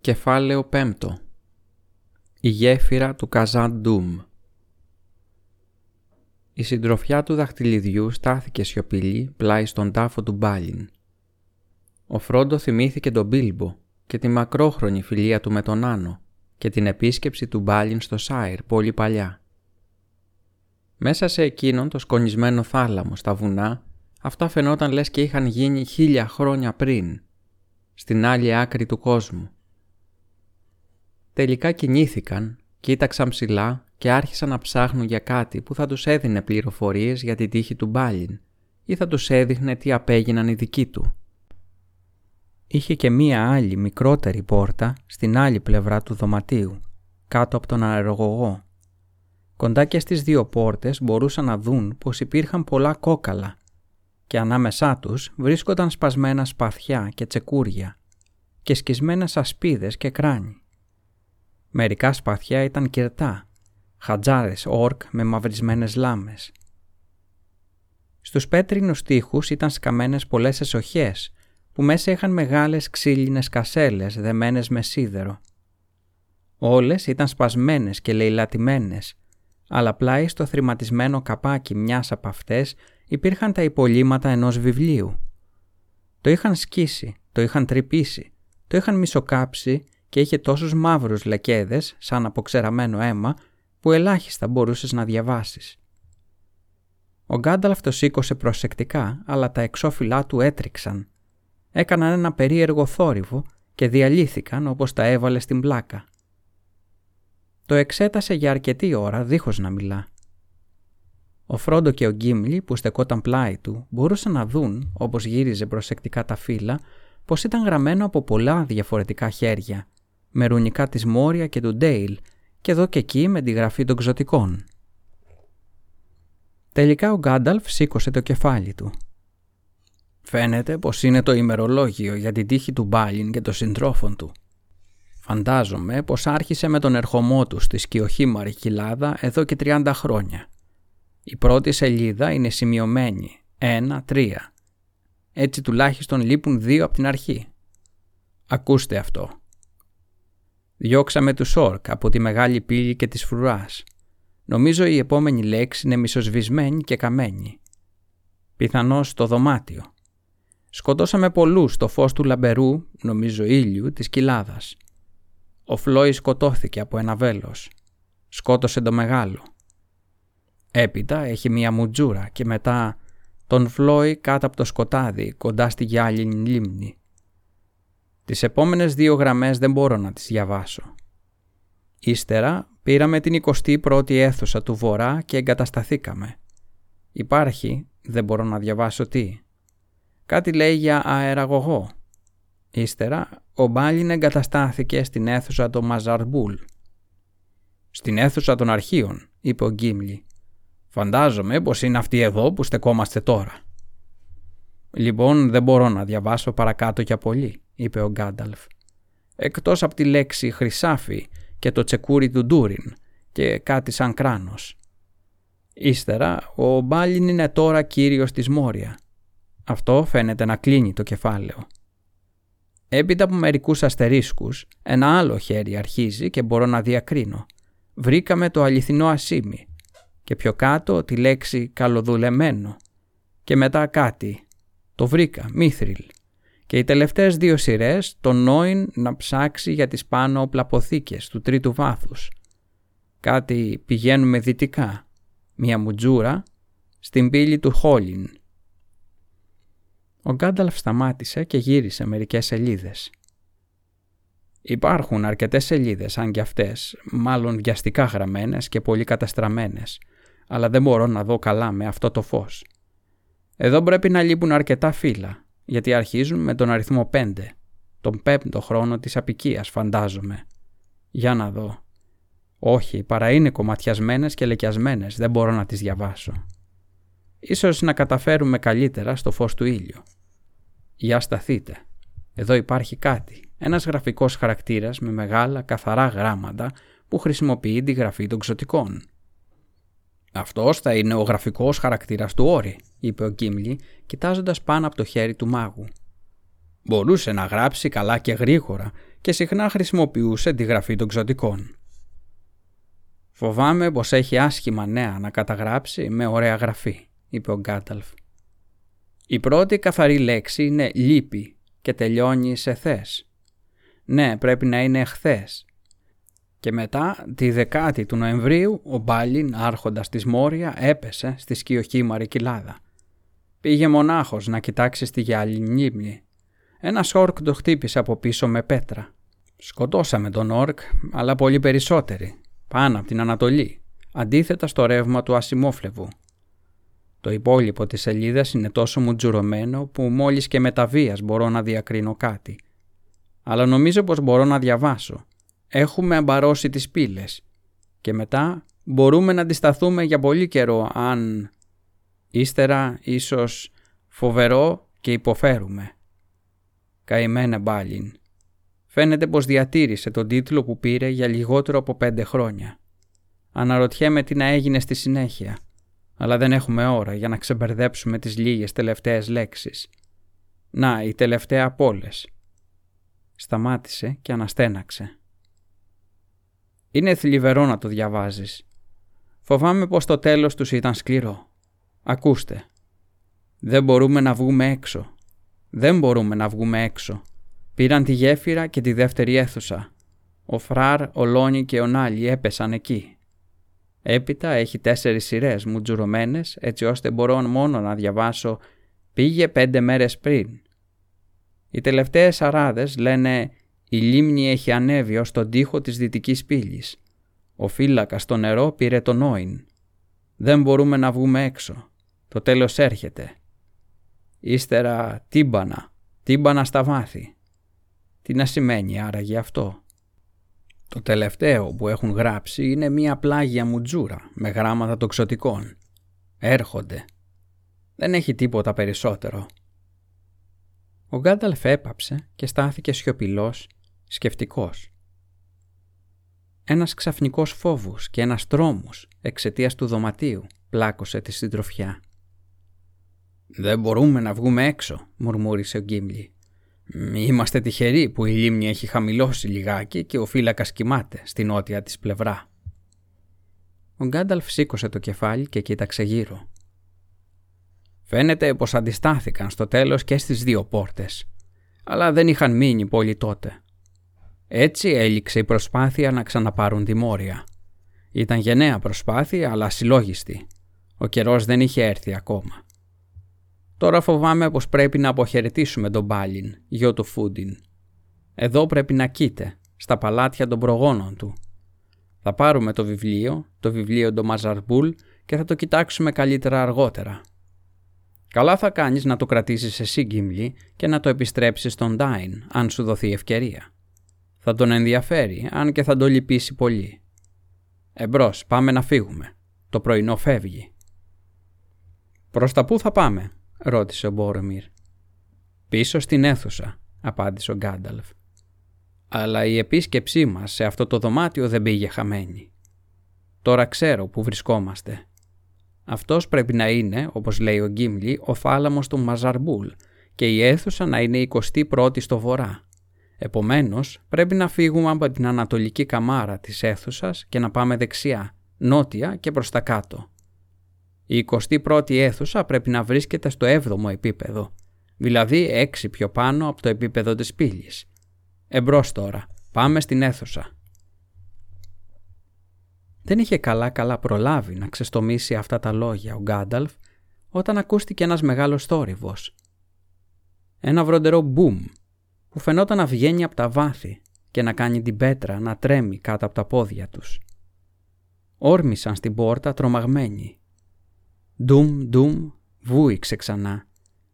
Κεφάλαιο 5 Η γέφυρα του Καζάν Ντούμ Η συντροφιά του δαχτυλιδιού στάθηκε σιωπηλή πλάι στον τάφο του Μπάλιν. Ο Φρόντο θυμήθηκε τον Μπίλμπο και τη μακρόχρονη φιλία του με τον Άνο και την επίσκεψη του Μπάλιν στο Σάιρ πολύ παλιά. Μέσα σε εκείνον το σκονισμένο θάλαμο στα βουνά αυτά φαινόταν λες και είχαν γίνει χίλια χρόνια πριν, στην άλλη άκρη του κόσμου Τελικά κινήθηκαν, κοίταξαν ψηλά και άρχισαν να ψάχνουν για κάτι που θα τους έδινε πληροφορίες για την τύχη του Μπάλιν ή θα τους έδειχνε τι απέγιναν οι δικοί του. Είχε και μία άλλη μικρότερη πόρτα στην άλλη πλευρά του δωματίου, κάτω από τον αερογωγό. Κοντά και στις δύο πόρτες μπορούσαν να δουν πως υπήρχαν πολλά κόκαλα και ανάμεσά τους βρίσκονταν σπασμένα σπαθιά και τσεκούρια και σκισμένες ασπίδες και κράνη. Μερικά σπαθιά ήταν κυρτά, χατζάρες όρκ με μαυρισμένες λάμες. Στους πέτρινους τοίχους ήταν σκαμμένες πολλές εσοχές που μέσα είχαν μεγάλες ξύλινες κασέλες δεμένες με σίδερο. Όλες ήταν σπασμένες και λαιλατημένες, αλλά πλάι στο θρηματισμένο καπάκι μιας από αυτές υπήρχαν τα υπολείμματα ενός βιβλίου. Το είχαν σκίσει, το είχαν τρυπήσει, το είχαν μισοκάψει και είχε τόσους μαύρους λεκέδες σαν αποξεραμένο αίμα που ελάχιστα μπορούσες να διαβάσεις. Ο Γκάνταλφ το σήκωσε προσεκτικά, αλλά τα εξώφυλλά του έτριξαν. Έκαναν ένα περίεργο θόρυβο και διαλύθηκαν όπως τα έβαλε στην πλάκα. Το εξέτασε για αρκετή ώρα δίχως να μιλά. Ο Φρόντο και ο Γκίμλι που στεκόταν πλάι του μπορούσαν να δουν, όπως γύριζε προσεκτικά τα φύλλα, πως ήταν γραμμένο από πολλά διαφορετικά χέρια με ρουνικά της Μόρια και του Ντέιλ και εδώ και εκεί με τη γραφή των ξωτικών. Τελικά ο Γκάνταλφ σήκωσε το κεφάλι του. Φαίνεται πως είναι το ημερολόγιο για την τύχη του Μπάλιν και των συντρόφων του. Φαντάζομαι πως άρχισε με τον ερχομό τους στη σκιοχήμαρη κοιλάδα εδώ και 30 χρόνια. Η πρώτη σελίδα είναι σημειωμένη, ένα, τρία. Έτσι τουλάχιστον λείπουν δύο από την αρχή. Ακούστε αυτό. Διώξαμε τους όρκ από τη μεγάλη πύλη και της φρουράς. Νομίζω η επόμενη λέξη είναι μισοσβησμένη και καμένη. Πιθανώς το δωμάτιο. Σκοτώσαμε πολλούς στο φως του λαμπερού, νομίζω ήλιου, της κοιλάδας. Ο Φλόι σκοτώθηκε από ένα βέλος. Σκότωσε το μεγάλο. Έπειτα έχει μία μουτζούρα και μετά τον Φλόι κάτω από το σκοτάδι κοντά στη γυάλινη λίμνη. Τις επόμενες δύο γραμμές δεν μπορώ να τις διαβάσω. Ύστερα πήραμε την 21η αίθουσα του Βορρά και εγκατασταθήκαμε. Υπάρχει, δεν μπορώ να διαβάσω τι. Κάτι λέει για αεραγωγό. Ύστερα ο Μπάλιν εγκαταστάθηκε στην αίθουσα των Μαζαρμπούλ. «Στην αίθουσα των αρχείων», είπε ο Γκίμλι. «Φαντάζομαι πως είναι αυτή εδώ που στεκόμαστε τώρα». «Λοιπόν, δεν μπορώ να διαβάσω παρακάτω για πολύ», είπε ο Γκάνταλφ. «Εκτός από τη λέξη χρυσάφι και το τσεκούρι του Ντούριν και κάτι σαν κράνος». Ύστερα, ο Μπάλιν είναι τώρα κύριος της Μόρια. Αυτό φαίνεται να κλείνει το κεφάλαιο. Έπειτα από μερικούς αστερίσκους, ένα άλλο χέρι αρχίζει και μπορώ να διακρίνω. Βρήκαμε το αληθινό ασίμι και πιο κάτω τη λέξη καλοδουλεμένο και μετά κάτι το βρήκα, Μήθριλ. Και οι τελευταίες δύο σειρές, το Νόιν να ψάξει για τις πάνω οπλαποθήκες του τρίτου βάθους. Κάτι πηγαίνουμε δυτικά. Μια μουτζούρα στην πύλη του Χόλιν. Ο Γκάνταλφ σταμάτησε και γύρισε μερικές σελίδες. Υπάρχουν αρκετές σελίδες, αν και αυτές, μάλλον βιαστικά γραμμένες και πολύ καταστραμμένες, αλλά δεν μπορώ να δω καλά με αυτό το φως. Εδώ πρέπει να λείπουν αρκετά φύλλα, γιατί αρχίζουν με τον αριθμό 5, τον πέμπτο χρόνο της απικίας φαντάζομαι. Για να δω. Όχι, παρά είναι κομματιασμένες και λεκιασμένες, δεν μπορώ να τις διαβάσω. Ίσως να καταφέρουμε καλύτερα στο φως του ήλιου. Για σταθείτε. Εδώ υπάρχει κάτι. Ένας γραφικός χαρακτήρας με μεγάλα καθαρά γράμματα που χρησιμοποιεί τη γραφή των ξωτικών. Αυτός θα είναι ο γραφικός χαρακτήρας του όρη, είπε ο Γκίμλι, κοιτάζοντας πάνω από το χέρι του μάγου. Μπορούσε να γράψει καλά και γρήγορα και συχνά χρησιμοποιούσε τη γραφή των ξωτικών. «Φοβάμαι πως έχει άσχημα νέα να καταγράψει με ωραία γραφή», είπε ο Γκάνταλφ. «Η πρώτη καθαρή λέξη είναι λύπη και τελειώνει σε θες. Ναι, πρέπει να είναι εχθές. Και μετά, τη δεκάτη του Νοεμβρίου, ο Μπάλιν, άρχοντας της Μόρια, έπεσε στη σκιοχήμαρη κοιλάδα. Πήγε μονάχος να κοιτάξει στη γυάλινη λίμνη. Ένας όρκ το χτύπησε από πίσω με πέτρα. Σκοτώσαμε τον όρκ, αλλά πολύ περισσότεροι, πάνω από την Ανατολή, αντίθετα στο ρεύμα του ασημόφλεβου. Το υπόλοιπο της σελίδας είναι τόσο μουτζουρωμένο που μόλις και με τα βίας μπορώ να διακρίνω κάτι. Αλλά νομίζω πως μπορώ να διαβάσω. Έχουμε αμπαρώσει τις πύλες και μετά μπορούμε να αντισταθούμε για πολύ καιρό αν... Ύστερα ίσως φοβερό και υποφέρουμε. Καημένα Μπάλιν. Φαίνεται πως διατήρησε τον τίτλο που πήρε για λιγότερο από πέντε χρόνια. Αναρωτιέμαι τι να έγινε στη συνέχεια, αλλά δεν έχουμε ώρα για να ξεμπερδέψουμε τις λίγες τελευταίες λέξεις. Να, η τελευταία από όλες. Σταμάτησε και αναστέναξε. Είναι θλιβερό να το διαβάζεις. Φοβάμαι πως το τέλος τους ήταν σκληρό. Ακούστε. Δεν μπορούμε να βγούμε έξω. Δεν μπορούμε να βγούμε έξω. Πήραν τη γέφυρα και τη δεύτερη αίθουσα. Ο Φράρ, ο Λόνι και ο Νάλι έπεσαν εκεί. Έπειτα έχει τέσσερις σειρές μου τζουρωμένες έτσι ώστε μπορώ μόνο να διαβάσω «Πήγε πέντε μέρες πριν». Οι τελευταίες αράδες λένε «Η λίμνη έχει ανέβει ως τον τοίχο της δυτικής πύλης. Ο φύλακας στο νερό πήρε τον Όιν. Δεν μπορούμε να βγούμε έξω. Το τέλος έρχεται. Ύστερα τύμπανα, τύμπανα στα βάθη. Τι να σημαίνει άραγε αυτό; Το τελευταίο που έχουν γράψει είναι μία πλάγια μουτζούρα με γράμματα τοξωτικών. Έρχονται. Δεν έχει τίποτα περισσότερο. Ο Γκάνταλφ έπαψε και στάθηκε σιωπηλός, σκεφτικός. Ένας ξαφνικός φόβος και ένας τρόμος εξαιτίας του δωματίου πλάκωσε τη συντροφιά. «Δεν μπορούμε να βγούμε έξω», μουρμούρισε ο Γκίμλι. Είμαστε τυχεροί που η λίμνη έχει χαμηλώσει λιγάκι και ο φύλακας κοιμάται στη νότια της πλευρά. Ο Γκάνταλφ σήκωσε το κεφάλι και κοίταξε γύρω. Φαίνεται πως αντιστάθηκαν στο τέλος και στις δύο πόρτες, αλλά δεν είχαν μείνει πολύ τότε. Έτσι έληξε η προσπάθεια να ξαναπάρουν τη Μόρια. Ήταν γενναία προσπάθεια, αλλά συλλόγιστη. Ο καιρός δεν είχε έρθει ακόμα. Τώρα φοβάμαι πως πρέπει να αποχαιρετήσουμε τον Μπάλιν, γιο του Φούντιν. Εδώ πρέπει να κοίται, στα παλάτια των προγόνων του. Θα πάρουμε το βιβλίο, το βιβλίο του Μαζαρμπούλ και θα το κοιτάξουμε καλύτερα αργότερα. Καλά θα κάνεις να το κρατήσεις εσύ Γκίμλι και να το επιστρέψεις στον Ντάιν, αν σου δοθεί ευκαιρία. Θα τον ενδιαφέρει, αν και θα το λυπήσει πολύ. Εμπρός, πάμε να φύγουμε. Το πρωινό φεύγει. Προς τα πού θα πάμε, ρώτησε ο Μπόρομιρ. «Πίσω στην αίθουσα», απάντησε ο Γκάνταλφ. «Αλλά η επίσκεψή μας σε αυτό το δωμάτιο δεν πήγε χαμένη. Τώρα ξέρω που βρισκόμαστε. Αυτός πρέπει να είναι, όπως λέει ο Γκίμλι, ο θάλαμος του Μαζαρμπούλ και η αίθουσα να είναι η 21η στο βορρά. Επομένως, πρέπει να φύγουμε από την ανατολική καμάρα της αίθουσας και να πάμε δεξιά, νότια και προς τα κάτω. Η 21η αίθουσα πρέπει να βρίσκεται στο 7ο επίπεδο, δηλαδή 6 πιο πάνω από το επίπεδο της πύλης. Εμπρός τώρα, πάμε στην αίθουσα. Δεν είχε καλά-καλά προλάβει να ξεστομίσει αυτά τα λόγια ο Γκάνταλφ όταν ακούστηκε ένας μεγάλος θόρυβος. Ένα βροντερό μπουμ που φαινόταν να βγαίνει από τα βάθη και να κάνει την πέτρα να τρέμει κάτω από τα πόδια τους. Όρμησαν στην πόρτα τρομαγμένοι Ντουμ, ντουμ, βούηξε ξανά.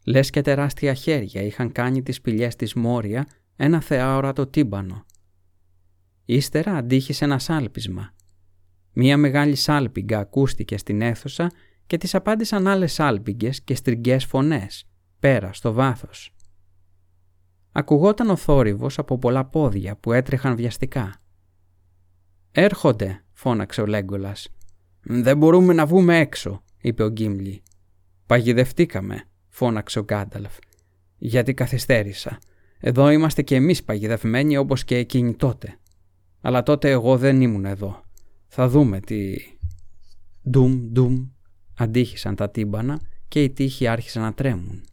Λες και τεράστια χέρια είχαν κάνει τις σπηλιές της Μόρια ένα θεάωρατο τύμπανο. Ύστερα αντίχησε ένα σάλπισμα. Μία μεγάλη σάλπιγγα ακούστηκε στην αίθουσα και τις απάντησαν άλλες σάλπιγγες και στριγγές φωνές, πέρα στο βάθος. Ακουγόταν ο θόρυβος από πολλά πόδια που έτρεχαν βιαστικά. «Έρχονται», φώναξε ο Λέγκολας. «Δεν μπορούμε να βγούμε έξω», είπε ο Γκίμλι. Παγιδευτήκαμε, φώναξε ο Γκάνταλφ. Γιατί καθυστέρησα. Εδώ είμαστε και εμείς παγιδευμένοι όπως και εκείνοι τότε. Αλλά τότε εγώ δεν ήμουν εδώ. Θα δούμε τι... Ντουμ, ντουμ, αντίχησαν τα τύμπανα και οι τείχοι άρχισαν να τρέμουν.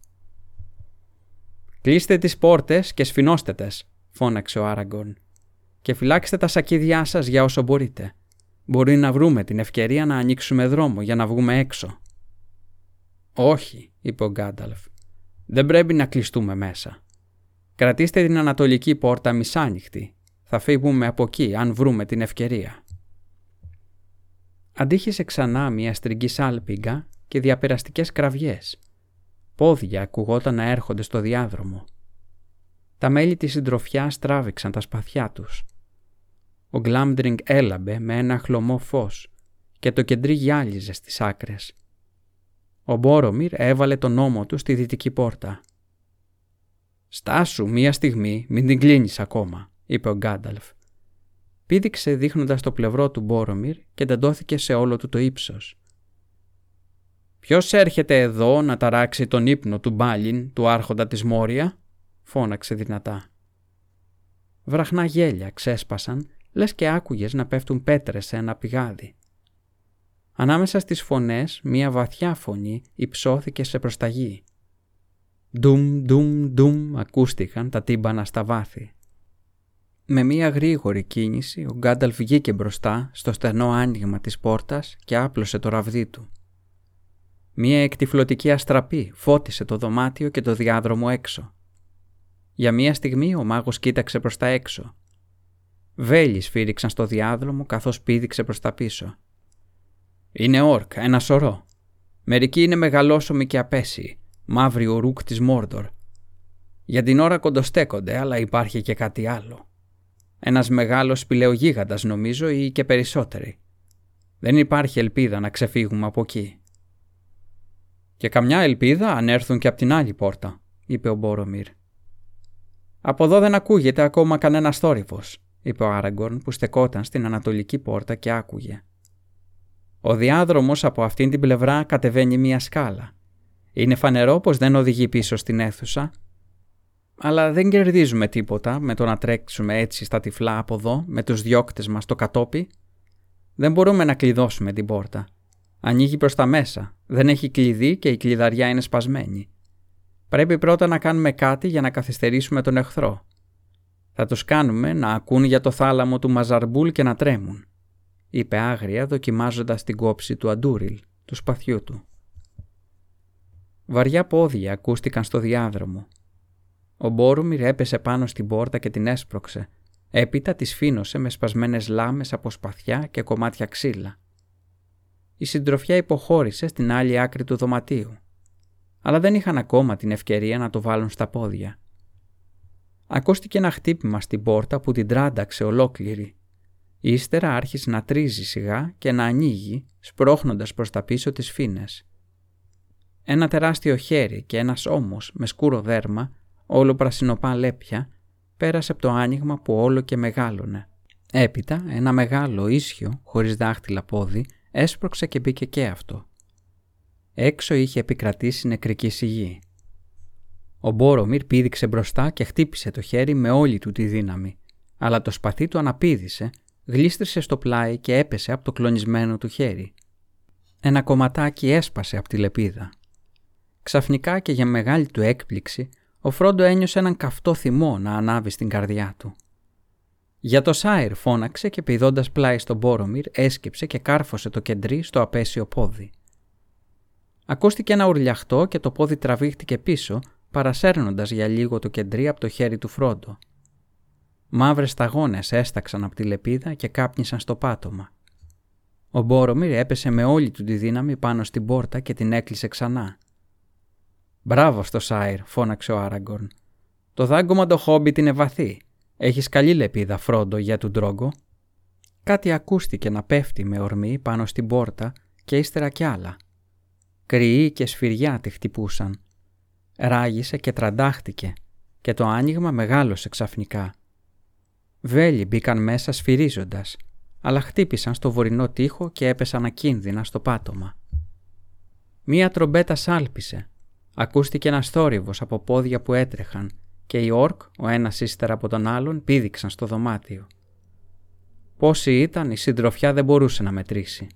«Κλείστε τις πόρτες και σφινώστε τες», φώναξε ο Άραγκορν. «Και φυλάξτε τα σακίδιά σας για όσο μπορείτε. Μπορεί να βρούμε την ευκαιρία να ανοίξουμε δρόμο για να βγούμε έξω». «Όχι», είπε ο Γκάνταλφ. «Δεν πρέπει να κλειστούμε μέσα. Κρατήστε την ανατολική πόρτα μισάνοιχτη. Θα φύγουμε από εκεί αν βρούμε την ευκαιρία». Αντίχησε ξανά μια στριγγή σάλπιγγα και διαπεραστικές κραυγές. Πόδια ακουγόταν να έρχονται στο διάδρομο. Τα μέλη της συντροφιάς τράβηξαν τα σπαθιά τους. Ο Γκλάμντρινγκ έλαμπε με ένα χλωμό φως και το κεντρί γυάλιζε στις άκρες. Ο Μπόρομιρ έβαλε τον ώμο του στη δυτική πόρτα. «Στάσου μία στιγμή, μην την κλείνεις ακόμα», είπε ο Γκάνταλφ. Πήδηξε δείχνοντας το πλευρό του Μπόρομιρ και τεντώθηκε σε όλο του το ύψος. «Ποιος έρχεται εδώ να ταράξει τον ύπνο του Μπάλιν, του άρχοντα της Μόρια» φώναξε δυνατά. Βραχνά γέλια ξέσπασαν, λες και άκουγες να πέφτουν πέτρες σε ένα πηγάδι. Ανάμεσα στις φωνές μία βαθιά φωνή υψώθηκε σε προσταγή. Ντουμ, ντουμ, ντουμ ακούστηκαν τα τύμπανα στα βάθη. Με μία γρήγορη κίνηση ο Γκάνταλφ βγήκε μπροστά στο στενό άνοιγμα της πόρτας και άπλωσε το ραβδί του. Μία εκτιφλωτική αστραπή φώτισε το δωμάτιο και το διάδρομο έξω. Για μία στιγμή ο μάγος κοίταξε προς τα έξω. Βέλη σφύριξαν στο διάδρομο καθώς πήδηξε προς τα πίσω. «Είναι όρκ, ένα σωρό. Μερικοί είναι μεγαλόσωμοι και απαίσιοι, μαύροι Ουρούκ της Μόρντορ. Για την ώρα κοντοστέκονται, αλλά υπάρχει και κάτι άλλο. Ένας μεγάλος σπηλαιογίγαντας νομίζω ή και περισσότεροι. Δεν υπάρχει ελπίδα να ξεφύγουμε από εκεί. «Και καμιά ελπίδα αν έρθουν και από την άλλη πόρτα», είπε ο Μπόρομιρ. «Από εδώ δεν ακούγεται ακόμα κανένα θόρυβος», είπε ο Άραγκορν που στεκόταν στην ανατολική πόρτα και άκουγε. Ο διάδρομος από αυτήν την πλευρά κατεβαίνει μία σκάλα. Είναι φανερό πως δεν οδηγεί πίσω στην αίθουσα, αλλά δεν κερδίζουμε τίποτα με το να τρέξουμε έτσι στα τυφλά από εδώ με τους διώκτες μας το κατόπι. Δεν μπορούμε να κλειδώσουμε την πόρτα. Ανοίγει προς τα μέσα, δεν έχει κλειδί και η κλειδαριά είναι σπασμένη. Πρέπει πρώτα να κάνουμε κάτι για να καθυστερήσουμε τον εχθρό. Θα τους κάνουμε να ακούν για το θάλαμο του Μαζαρμπούλ και να τρέμουν, είπε άγρια δοκιμάζοντας την κόψη του Αντούριλ, του σπαθιού του. Βαριά πόδια ακούστηκαν στο διάδρομο. Ο Μπόρουμιρ έπεσε πάνω στην πόρτα και την έσπρωξε. Έπειτα τη φίνωσε με σπασμένες λάμες από σπαθιά και κομμάτια ξύλα η συντροφιά υποχώρησε στην άλλη άκρη του δωματίου, αλλά δεν είχαν ακόμα την ευκαιρία να το βάλουν στα πόδια. Ακούστηκε ένα χτύπημα στην πόρτα που την τράνταξε ολόκληρη. Ύστερα άρχισε να τρίζει σιγά και να ανοίγει, σπρώχνοντας προς τα πίσω τις φίνες. Ένα τεράστιο χέρι και ένας ώμος με σκούρο δέρμα, όλο πρασινοπά λέπια, πέρασε από το άνοιγμα που όλο και μεγάλωνε. Έπειτα ένα μεγάλο ίσιο, χωρίς δάχτυλα πόδι, έσπρωξε και μπήκε και αυτό. Έξω είχε επικρατήσει νεκρική σιγή. Ο Μπόρομιρ πήδηξε μπροστά και χτύπησε το χέρι με όλη του τη δύναμη, αλλά το σπαθί του αναπήδησε, γλίστρισε στο πλάι και έπεσε από το κλονισμένο του χέρι. Ένα κομματάκι έσπασε από τη λεπίδα. Ξαφνικά και για μεγάλη του έκπληξη, ο Φρόντο ένιωσε έναν καυτό θυμό να ανάβει στην καρδιά του. Για το Σάιρ φώναξε και πηδώντας πλάι στον Μπόρομιρ έσκυψε και κάρφωσε το κεντρί στο απέσιο πόδι. Ακούστηκε ένα ουρλιαχτό και το πόδι τραβήχτηκε πίσω, παρασέρνοντας για λίγο το κεντρί από το χέρι του Φρόντο. Μαύρες σταγόνες έσταξαν από τη λεπίδα και κάπνισαν στο πάτωμα. Ο Μπόρομιρ έπεσε με όλη του τη δύναμη πάνω στην πόρτα και την έκλεισε ξανά. «Μπράβο στο Σάιρ», φώναξε ο Άραγκορν. «Το δάγκωμα το χόμπιτ είναι βαθύ. Έχεις καλή λεπίδα, Φρόντο, για του Ντρόγκο. Κάτι ακούστηκε να πέφτει με ορμή πάνω στην πόρτα και ύστερα κι άλλα. Κρυοί και σφυριά τη χτυπούσαν. Ράγισε και τραντάχτηκε και το άνοιγμα μεγάλωσε ξαφνικά. Βέλοι μπήκαν μέσα σφυρίζοντας, αλλά χτύπησαν στο βορεινό τοίχο και έπεσαν ακίνδυνα στο πάτωμα. Μία τρομπέτα σάλπισε. Ακούστηκε ένας θόρυβος από πόδια που έτρεχαν και οι όρκ, ο ένας ύστερα από τον άλλον, πήδηξαν στο δωμάτιο. Πόσοι ήταν, η συντροφιά δεν μπορούσε να μετρήσει.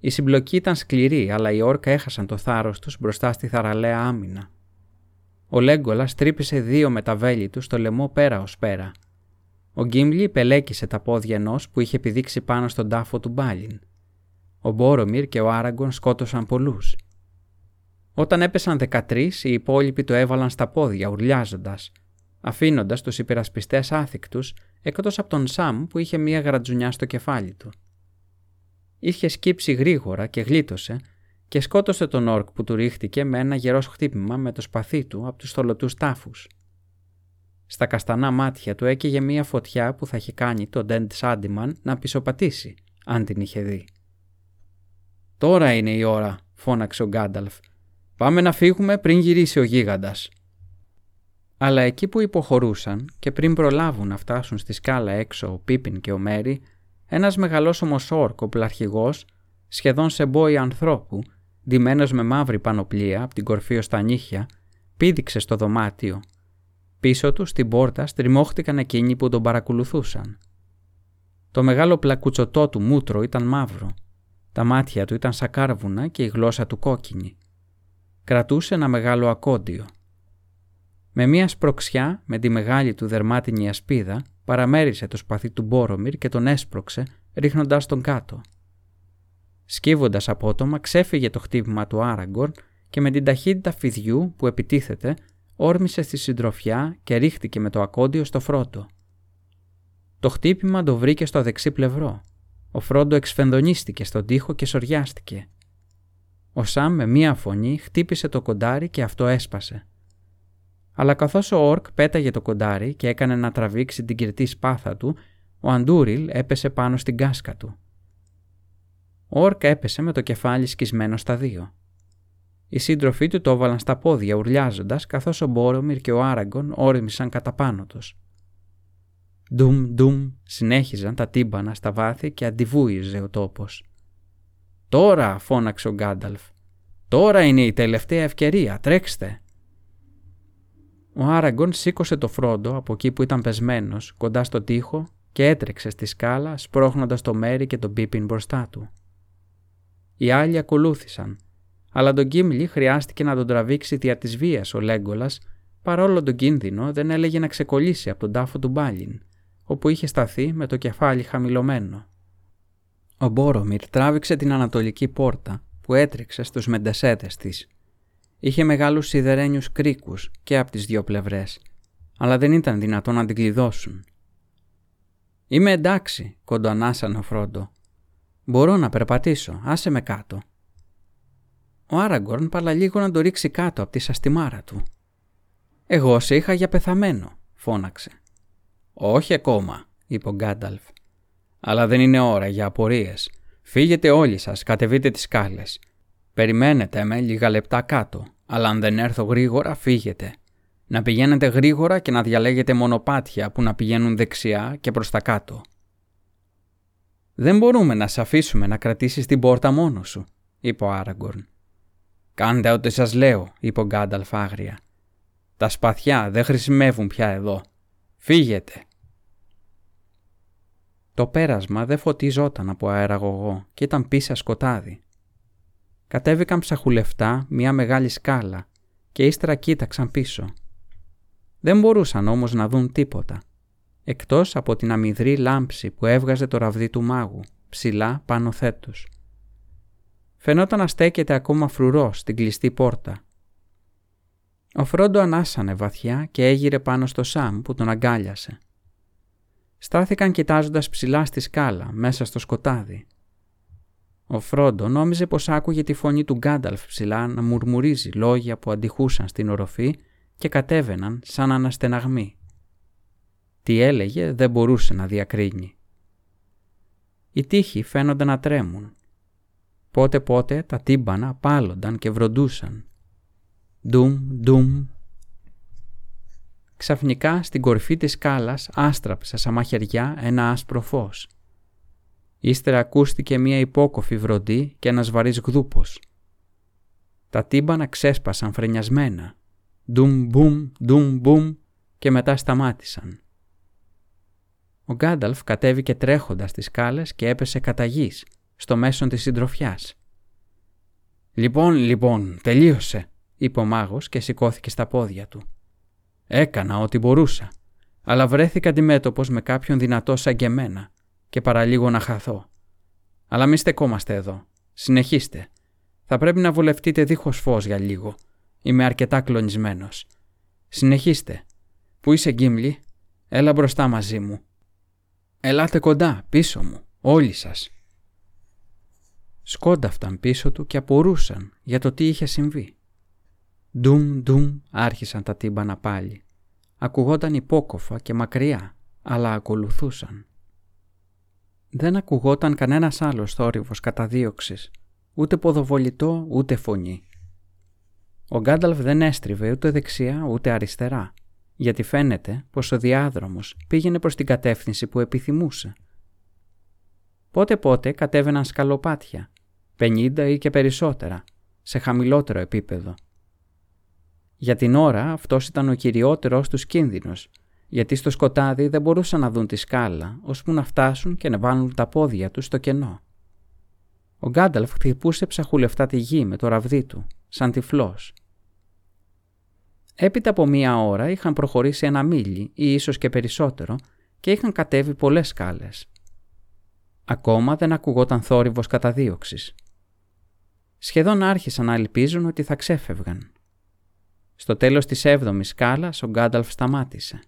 Η συμπλοκή ήταν σκληρή, αλλά οι όρκα έχασαν το θάρρος τους μπροστά στη θαραλέα άμυνα. Ο Λέγκολας τρύπησε δύο με τα βέλη του στο λαιμό πέρα ως πέρα. Ο Γκίμλι πελέκησε τα πόδια ενός που είχε πηδήξει πάνω στον τάφο του Μπάλιν. Ο Μπόρομιρ και ο Άραγκον σκότωσαν πολλούς. Όταν έπεσαν 13, οι υπόλοιποι το έβαλαν στα πόδια, ουρλιάζοντας, αφήνοντας τους υπερασπιστές άθικτους εκτός από τον Σαμ που είχε μία γρατζουνιά στο κεφάλι του. Είχε σκύψει γρήγορα και γλίτωσε και σκότωσε τον όρκ που του ρίχτηκε με ένα γερός χτύπημα με το σπαθί του από τους θολωτούς τάφους. Στα καστανά μάτια του έκαιγε μία φωτιά που θα είχε κάνει τον Ντέντ Σάντιμαν να πισωπατήσει, αν την είχε δει. «Τώρα είναι η ώρα», φώναξε ο Γκάνταλφ. «Πάμε να φύγουμε πριν γυρίσει ο γίγαντας». Αλλά εκεί που υποχωρούσαν και πριν προλάβουν να φτάσουν στη σκάλα έξω ο Πίπιν και ο Μέρι, ένας μεγαλόσωμος όρκο πλαρχηγός, σχεδόν σε μπόι ανθρώπου, ντυμένος με μαύρη πανοπλία από την κορφή ως τα νύχια, πήδηξε στο δωμάτιο. Πίσω του στην πόρτα στριμώχτηκαν εκείνοι που τον παρακολουθούσαν. Το μεγάλο πλακουτσοτό του μούτρο ήταν μαύρο. Τα μάτια του ήταν σακάρβουνα και η γλώσσα του κόκκινη. Κρατούσε ένα μεγάλο ακόντιο. Με μία σπροξιά με τη μεγάλη του δερμάτινη ασπίδα παραμέρισε το σπαθί του Μπόρομιρ και τον έσπρωξε ρίχνοντας τον κάτω. Σκύβοντας απότομα ξέφυγε το χτύπημα του Άραγκορν και με την ταχύτητα φιδιού που επιτίθεται όρμησε στη συντροφιά και ρίχτηκε με το ακόντιο στο φρόντο. Το χτύπημα το βρήκε στο δεξί πλευρό. Ο φρόντο εξφενδονίστηκε στον τοίχο και σοριάστηκε. Ο Σαμ με μία φωνή χτύπησε το κοντάρι και αυτό έσπασε. Αλλά καθώς ο Όρκ πέταγε το κοντάρι και έκανε να τραβήξει την κυρτή σπάθα του, ο Αντούριλ έπεσε πάνω στην κάσκα του. Ο Όρκ έπεσε με το κεφάλι σκισμένο στα δύο. Οι σύντροφοί του το έβαλαν στα πόδια ουρλιάζοντας καθώς ο Μπόρομιρ και ο Άραγκον όρμησαν κατά πάνω τους. Ντουμ ντουμ συνέχιζαν τα τύμπανα στα βάθη και αντιβούιζε ο τόπος. «Τώρα» φώναξε ο Γκάνταλφ. «Τώρα είναι η τελευταία ευκαιρία, τρέξτε». Ο Άραγκον σήκωσε το φρόντο από εκεί που ήταν πεσμένος, κοντά στο τοίχο και έτρεξε στη σκάλα σπρώχνοντας το Μέρι και τον Πίπιν μπροστά του. Οι άλλοι ακολούθησαν, αλλά τον Γκίμλι χρειάστηκε να τον τραβήξει δια της βίας ο Λέγκολας, παρόλο τον κίνδυνο δεν έλεγε να ξεκολλήσει από τον τάφο του Μπάλιν, όπου είχε σταθεί με το κεφάλι χαμηλωμένο. Ο Μπόρομιρ τράβηξε την ανατολική πόρτα που έτρεξε στους μεντεσέτες της. Είχε μεγάλους σιδερένιους κρίκους και από τις δύο πλευρές, αλλά δεν ήταν δυνατόν να την κλειδώσουν. «Είμαι εντάξει», κοντοανάσανε ο Φρόντο, Μπορώ να περπατήσω, άσε με κάτω. Ο Άραγκορν παραλίγο να το ρίξει κάτω από τη σαστιμάρα του. Εγώ σε είχα για πεθαμένο, φώναξε. Όχι ακόμα, είπε ο Γκάνταλφ. Αλλά δεν είναι ώρα για απορίες. Φύγετε όλοι σας, κατεβείτε τις σκάλες. Περιμένετε με λίγα λεπτά κάτω, αλλά αν δεν έρθω γρήγορα φύγετε. Να πηγαίνετε γρήγορα και να διαλέγετε μονοπάτια που να πηγαίνουν δεξιά και προς τα κάτω. «Δεν μπορούμε να σε αφήσουμε να κρατήσεις την πόρτα μόνος σου», είπε ο Άραγκορν. «Κάντε ό,τι σας λέω», είπε ο Γκάνταλφ άγρια. «Τα σπαθιά δεν χρησιμεύουν πια εδώ. Φύγετε». Το πέρασμα δεν φωτιζόταν από αεραγωγό και ήταν πίσα σκοτάδι. Κατέβηκαν ψαχουλευτά μια μεγάλη σκάλα και ύστερα κοίταξαν πίσω. Δεν μπορούσαν όμως να δουν τίποτα εκτός από την αμυδρή λάμψη που έβγαζε το ραβδί του μάγου, ψηλά πάνω θέτος. Φαινόταν να στέκεται ακόμα φρουρός στην κλειστή πόρτα. Ο Φρόντο ανάσανε βαθιά και έγειρε πάνω στο Σαμ που τον αγκάλιασε. Στάθηκαν κοιτάζοντας ψηλά στη σκάλα, μέσα στο σκοτάδι. Ο Φρόντο νόμιζε πως άκουγε τη φωνή του Γκάνταλφ ψηλά να μουρμουρίζει λόγια που αντιχούσαν στην οροφή και κατέβαιναν σαν αναστεναγμοί. Τι έλεγε δεν μπορούσε να διακρίνει. Οι τείχοι φαίνονταν να τρέμουν. Πότε πότε τα τύμπανα πάλονταν και βροντούσαν. Ντουμ, ντουμ. Ξαφνικά στην κορφή της σκάλας άστραψε σαν μαχαιριά ένα άσπρο φως. Ύστερα ακούστηκε μία υπόκοφη βροντή και ένας βαρύς γδούπος. Τα τύμπανα ξέσπασαν φρενιασμένα. Ντουμ μπουμ, ντουμ μπουμ και μετά σταμάτησαν. Ο Γκάνταλφ κατέβηκε τρέχοντας στις σκάλες και έπεσε κατά γης, στο μέσον της συντροφιάς. «Λοιπόν, λοιπόν, τελείωσε», είπε ο μάγος και σηκώθηκε στα πόδια του. «Έκανα ό,τι μπορούσα, αλλά βρέθηκα αντιμέτωπος με κάποιον δυνατό σαν και εμένα και παραλίγο να χαθώ. Αλλά μη στεκόμαστε εδώ. Συνεχίστε. Θα πρέπει να βολευτείτε δίχως φως για λίγο. Είμαι αρκετά κλονισμένος. Συνεχίστε. Πού είσαι Γκίμλι; Έλα μπροστά μαζί μου. Ελάτε κοντά, πίσω μου, όλοι σας. Σκόνταφταν πίσω του και απορούσαν για το τι είχε συμβεί. Ντουμ ντουμ άρχισαν τα τύμπανα πάλι. Ακουγόταν υπόκοφα και μακριά, αλλά ακολουθούσαν. Δεν ακουγόταν κανένας άλλος θόρυβος καταδίωξης, ούτε ποδοβολητό ούτε φωνή. Ο Γκάνταλφ δεν έστριβε ούτε δεξιά ούτε αριστερά, γιατί φαίνεται πως ο διάδρομος πήγαινε προς την κατεύθυνση που επιθυμούσε. Πότε πότε κατέβαιναν σκαλοπάτια, 50 ή και περισσότερα, σε χαμηλότερο επίπεδο. Για την ώρα αυτός ήταν ο κυριότερος τους κίνδυνος, γιατί στο σκοτάδι δεν μπορούσαν να δουν τη σκάλα, ώσπου να φτάσουν και να βάλουν τα πόδια τους στο κενό. Ο Γκάνταλφ χτυπούσε ψαχουλευτά τη γη με το ραβδί του, σαν τυφλός. Έπειτα από μία ώρα είχαν προχωρήσει ένα μίλι ή ίσως και περισσότερο και είχαν κατέβει πολλές σκάλες. Ακόμα δεν ακουγόταν θόρυβος καταδίωξης. Σχεδόν άρχισαν να ελπίζουν ότι θα ξέφευγαν. Στο τέλος της έβδομης σκάλας ο Γκάνταλφ σταμάτησε.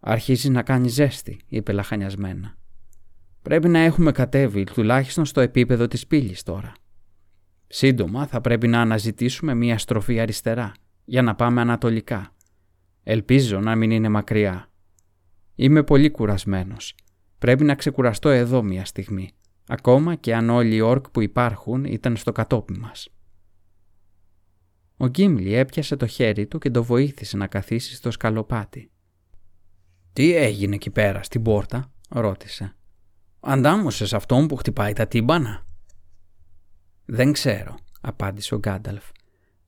«Αρχίζει να κάνει ζέστη», είπε λαχανιασμένα. «Πρέπει να έχουμε κατέβει τουλάχιστον στο επίπεδο της πύλης τώρα. Σύντομα θα πρέπει να αναζητήσουμε μία στροφή αριστερά για να πάμε ανατολικά. Ελπίζω να μην είναι μακριά. Είμαι πολύ κουρασμένος. Πρέπει να ξεκουραστώ εδώ μία στιγμή, ακόμα και αν όλοι οι όρκ που υπάρχουν ήταν στο κατόπι μας. Ο Γκίμλι έπιασε το χέρι του και το βοήθησε να καθίσει στο σκαλοπάτι. «Τι έγινε εκεί πέρα στην πόρτα» ρώτησε. «Αντάμωσες αυτόν που χτυπάει τα τύμπανα» «Δεν ξέρω», απάντησε ο Γκάνταλφ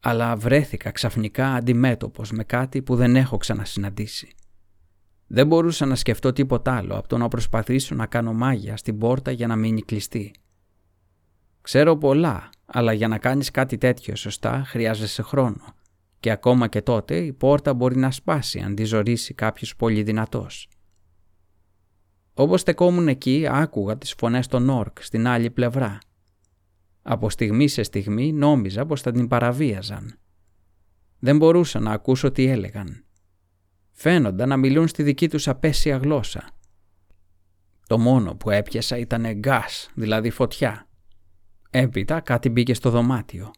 αλλά βρέθηκα ξαφνικά αντιμέτωπος με κάτι που δεν έχω ξανασυναντήσει. Δεν μπορούσα να σκεφτώ τίποτα άλλο από το να προσπαθήσω να κάνω μάγια στην πόρτα για να μείνει κλειστή. Ξέρω πολλά, αλλά για να κάνεις κάτι τέτοιο σωστά χρειάζεσαι χρόνο και ακόμα και τότε η πόρτα μπορεί να σπάσει αν τη ζωρίσει κάποιος πολύ δυνατός. Όπως στεκόμουν εκεί άκουγα τις φωνές των όρκ στην άλλη πλευρά από στιγμή σε στιγμή νόμιζα πως θα την παραβίαζαν. Δεν μπορούσα να ακούσω τι έλεγαν. Φαίνονταν να μιλούν στη δική τους απέσια γλώσσα. Το μόνο που έπιασα ήταν γκάς, δηλαδή φωτιά. Έπειτα κάτι μπήκε στο δωμάτιο.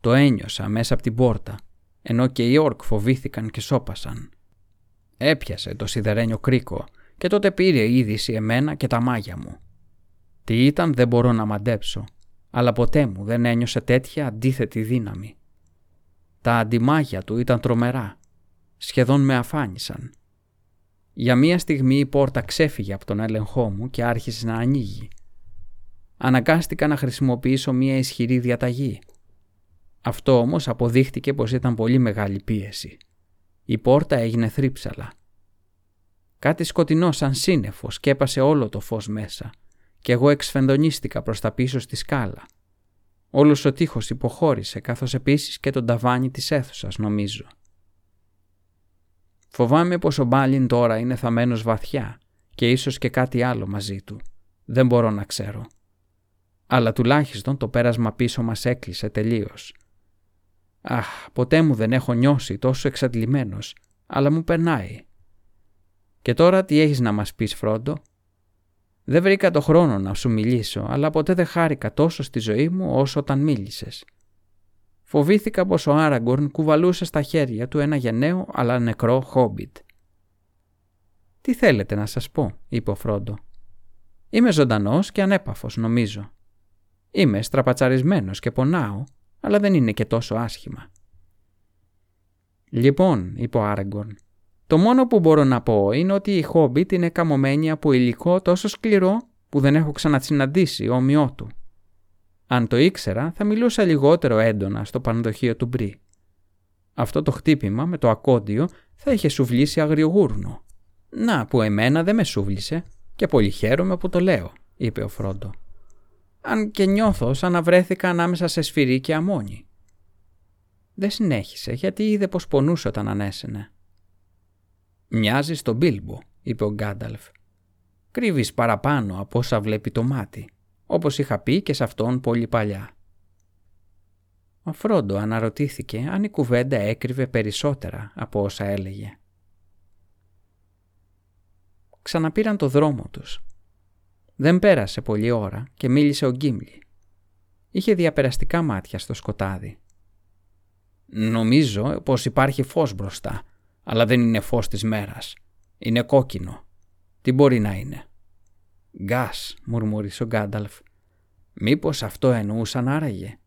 Το ένιωσα μέσα από την πόρτα, ενώ και οι όρκ φοβήθηκαν και σώπασαν. Έπιασε το σιδερένιο κρίκο και τότε πήρε είδηση εμένα και τα μάγια μου. Τι ήταν δεν μπορώ να μαντέψω αλλά ποτέ μου δεν ένιωσε τέτοια αντίθετη δύναμη. Τα αντιμάγια του ήταν τρομερά, σχεδόν με αφάνισαν. Για μία στιγμή η πόρτα ξέφυγε από τον έλεγχό μου και άρχισε να ανοίγει. Αναγκάστηκα να χρησιμοποιήσω μία ισχυρή διαταγή. Αυτό όμως αποδείχτηκε πως ήταν πολύ μεγάλη πίεση. Η πόρτα έγινε θρύψαλα. Κάτι σκοτεινό σαν σύννεφο σκέπασε όλο το φως μέσα και εγώ εξφενδονίστηκα προς τα πίσω στη σκάλα. Όλος ο τείχος υποχώρησε καθώς επίσης και το ταβάνι της αίθουσας νομίζω. Φοβάμαι πως ο Μπάλιν τώρα είναι θαμένος βαθιά και ίσως και κάτι άλλο μαζί του. Δεν μπορώ να ξέρω. Αλλά τουλάχιστον το πέρασμα πίσω μας έκλεισε τελείως. Αχ, ποτέ μου δεν έχω νιώσει τόσο εξαντλημένος, αλλά μου περνάει. Και τώρα τι έχεις να μας πεις Φρόντο, δεν βρήκα το χρόνο να σου μιλήσω, αλλά ποτέ δεν χάρηκα τόσο στη ζωή μου όσο όταν μίλησες. Φοβήθηκα πως ο Άραγκορν κουβαλούσε στα χέρια του ένα γενναίο αλλά νεκρό χόμπιτ. «Τι θέλετε να σας πω», είπε ο Φρόντο. «Είμαι ζωντανός και ανέπαφος, νομίζω. Είμαι στραπατσαρισμένος και πονάω, αλλά δεν είναι και τόσο άσχημα». «Λοιπόν», είπε ο Άραγκορν, το μόνο που μπορώ να πω είναι ότι η Χόμπιτ είναι καμωμένη από υλικό τόσο σκληρό που δεν έχω ξανασυναντήσει όμοιό του. Αν το ήξερα θα μιλούσα λιγότερο έντονα στο πανδοχείο του Μπρι. Αυτό το χτύπημα με το ακόντιο θα είχε σουβλήσει αγριογούρνο. Να που εμένα δεν με σούβλησε και πολύ χαίρομαι που το λέω, είπε ο Φρόντο. Αν και νιώθω σαν να βρέθηκα ανάμεσα σε σφυρί και αμόνι. Δεν συνέχισε γιατί είδε πως πονούσε όταν ανέσαινε. «Μοιάζεις στον Μπίλμπο», είπε ο Γκάνταλφ. «Κρύβεις παραπάνω από όσα βλέπει το μάτι, όπως είχα πει και σε αυτόν πολύ παλιά». Ο Φρόντο αναρωτήθηκε αν η κουβέντα έκρυβε περισσότερα από όσα έλεγε. Ξαναπήραν το δρόμο τους. Δεν πέρασε πολλή ώρα και μίλησε ο Γκίμλι. Είχε διαπεραστικά μάτια στο σκοτάδι. «Νομίζω πως υπάρχει φως μπροστά, αλλά δεν είναι φως της μέρας. Είναι κόκκινο. Τι μπορεί να είναι». «Γκάς», μουρμούρισε ο Γκάνταλφ. «Μήπως αυτό εννοούσαν άραγε»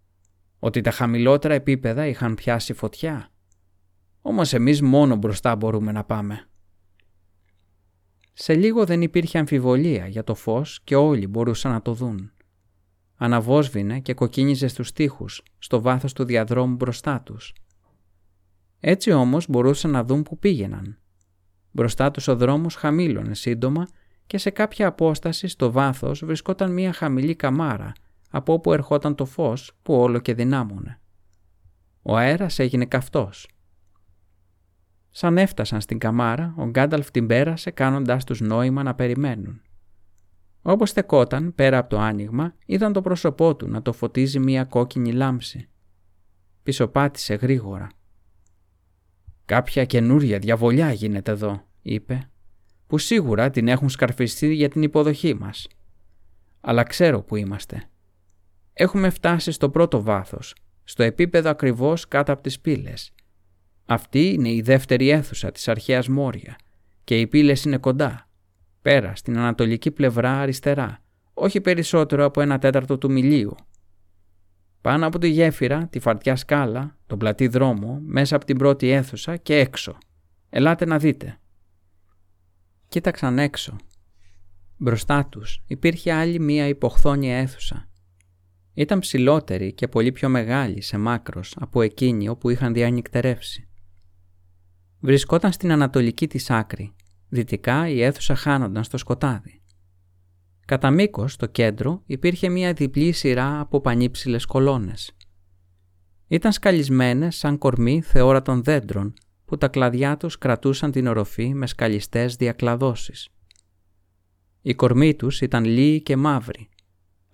ότι τα χαμηλότερα επίπεδα είχαν πιάσει φωτιά. Όμως εμείς μόνο μπροστά μπορούμε να πάμε. Σε λίγο δεν υπήρχε αμφιβολία για το φως και όλοι μπορούσαν να το δουν. Αναβόσβηνε και κοκκίνιζε στους τοίχους, στο βάθος του διαδρόμου μπροστά τους. Έτσι όμως μπορούσαν να δουν που πήγαιναν. Μπροστά τους ο δρόμος χαμήλωνε σύντομα και σε κάποια απόσταση στο βάθος βρισκόταν μια χαμηλή καμάρα από όπου ερχόταν το φως που όλο και δυνάμωνε. Ο αέρας έγινε καυτός. Σαν έφτασαν στην καμάρα, ο Γκάνταλφ την πέρασε κάνοντάς τους νόημα να περιμένουν. Όπως στεκόταν πέρα από το άνοιγμα, είδαν το πρόσωπό του να το φωτίζει μία κόκκινη λάμψη. Πισωπάτησε γρήγορα. «Κάποια καινούρια διαβολιά γίνεται εδώ», είπε, «που σίγουρα την έχουν σκαρφιστεί για την υποδοχή μας. Αλλά ξέρω που είμαστε. Έχουμε φτάσει στο πρώτο βάθος, στο επίπεδο ακριβώς κάτω από τις πύλες. Αυτή είναι η δεύτερη αίθουσα της αρχαίας Μόρια και οι πύλες είναι κοντά, πέρα στην ανατολική πλευρά αριστερά, όχι περισσότερο από ένα τέταρτο του μιλίου. Πάνω από τη γέφυρα, τη φαρτιά σκάλα, τον πλατή δρόμο, μέσα από την πρώτη αίθουσα και έξω. Ελάτε να δείτε. Κοίταξαν έξω. Μπροστά τους υπήρχε άλλη μία υποχθόνια αίθουσα ήταν ψηλότερη και πολύ πιο μεγάλη σε μάκρος από εκείνη όπου είχαν διανυκτερεύσει. Βρισκόταν στην ανατολική της άκρη, δυτικά η αίθουσα χάνονταν στο σκοτάδι. Κατά μήκος στο κέντρο υπήρχε μια διπλή σειρά από πανύψηλες κολόνες. Ήταν σκαλισμένες σαν κορμί θεόρατων δέντρων που τα κλαδιά τους κρατούσαν την οροφή με σκαλιστές διακλαδώσεις. Οι κορμοί τους ήταν λίοι και μαύροι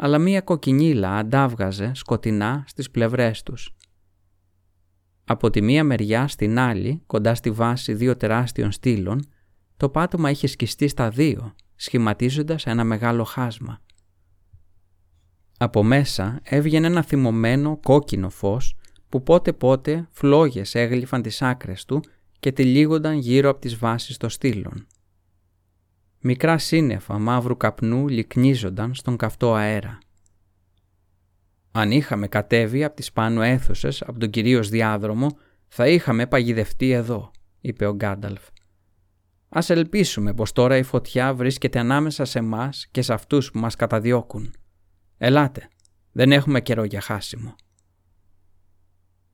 αλλά μία κοκκινίλα αντάβγαζε σκοτεινά στις πλευρές τους. Από τη μία μεριά στην άλλη, κοντά στη βάση δύο τεράστιων στήλων, το πάτωμα είχε σκιστεί στα δύο, σχηματίζοντας ένα μεγάλο χάσμα. Από μέσα έβγαινε ένα θυμωμένο κόκκινο φως που πότε πότε φλόγες έγλυφαν τις άκρες του και τυλίγονταν γύρω από τις βάσεις των στήλων. Μικρά σύννεφα μαύρου καπνού λυκνίζονταν στον καυτό αέρα. Αν είχαμε κατέβει από τις πάνω αίθουσες από τον κυρίως διάδρομο, θα είχαμε παγιδευτεί εδώ, είπε ο Γκάνταλφ. Ας ελπίσουμε πως τώρα η φωτιά βρίσκεται ανάμεσα σε εμάς και σε αυτούς που μας καταδιώκουν. Ελάτε, δεν έχουμε καιρό για χάσιμο.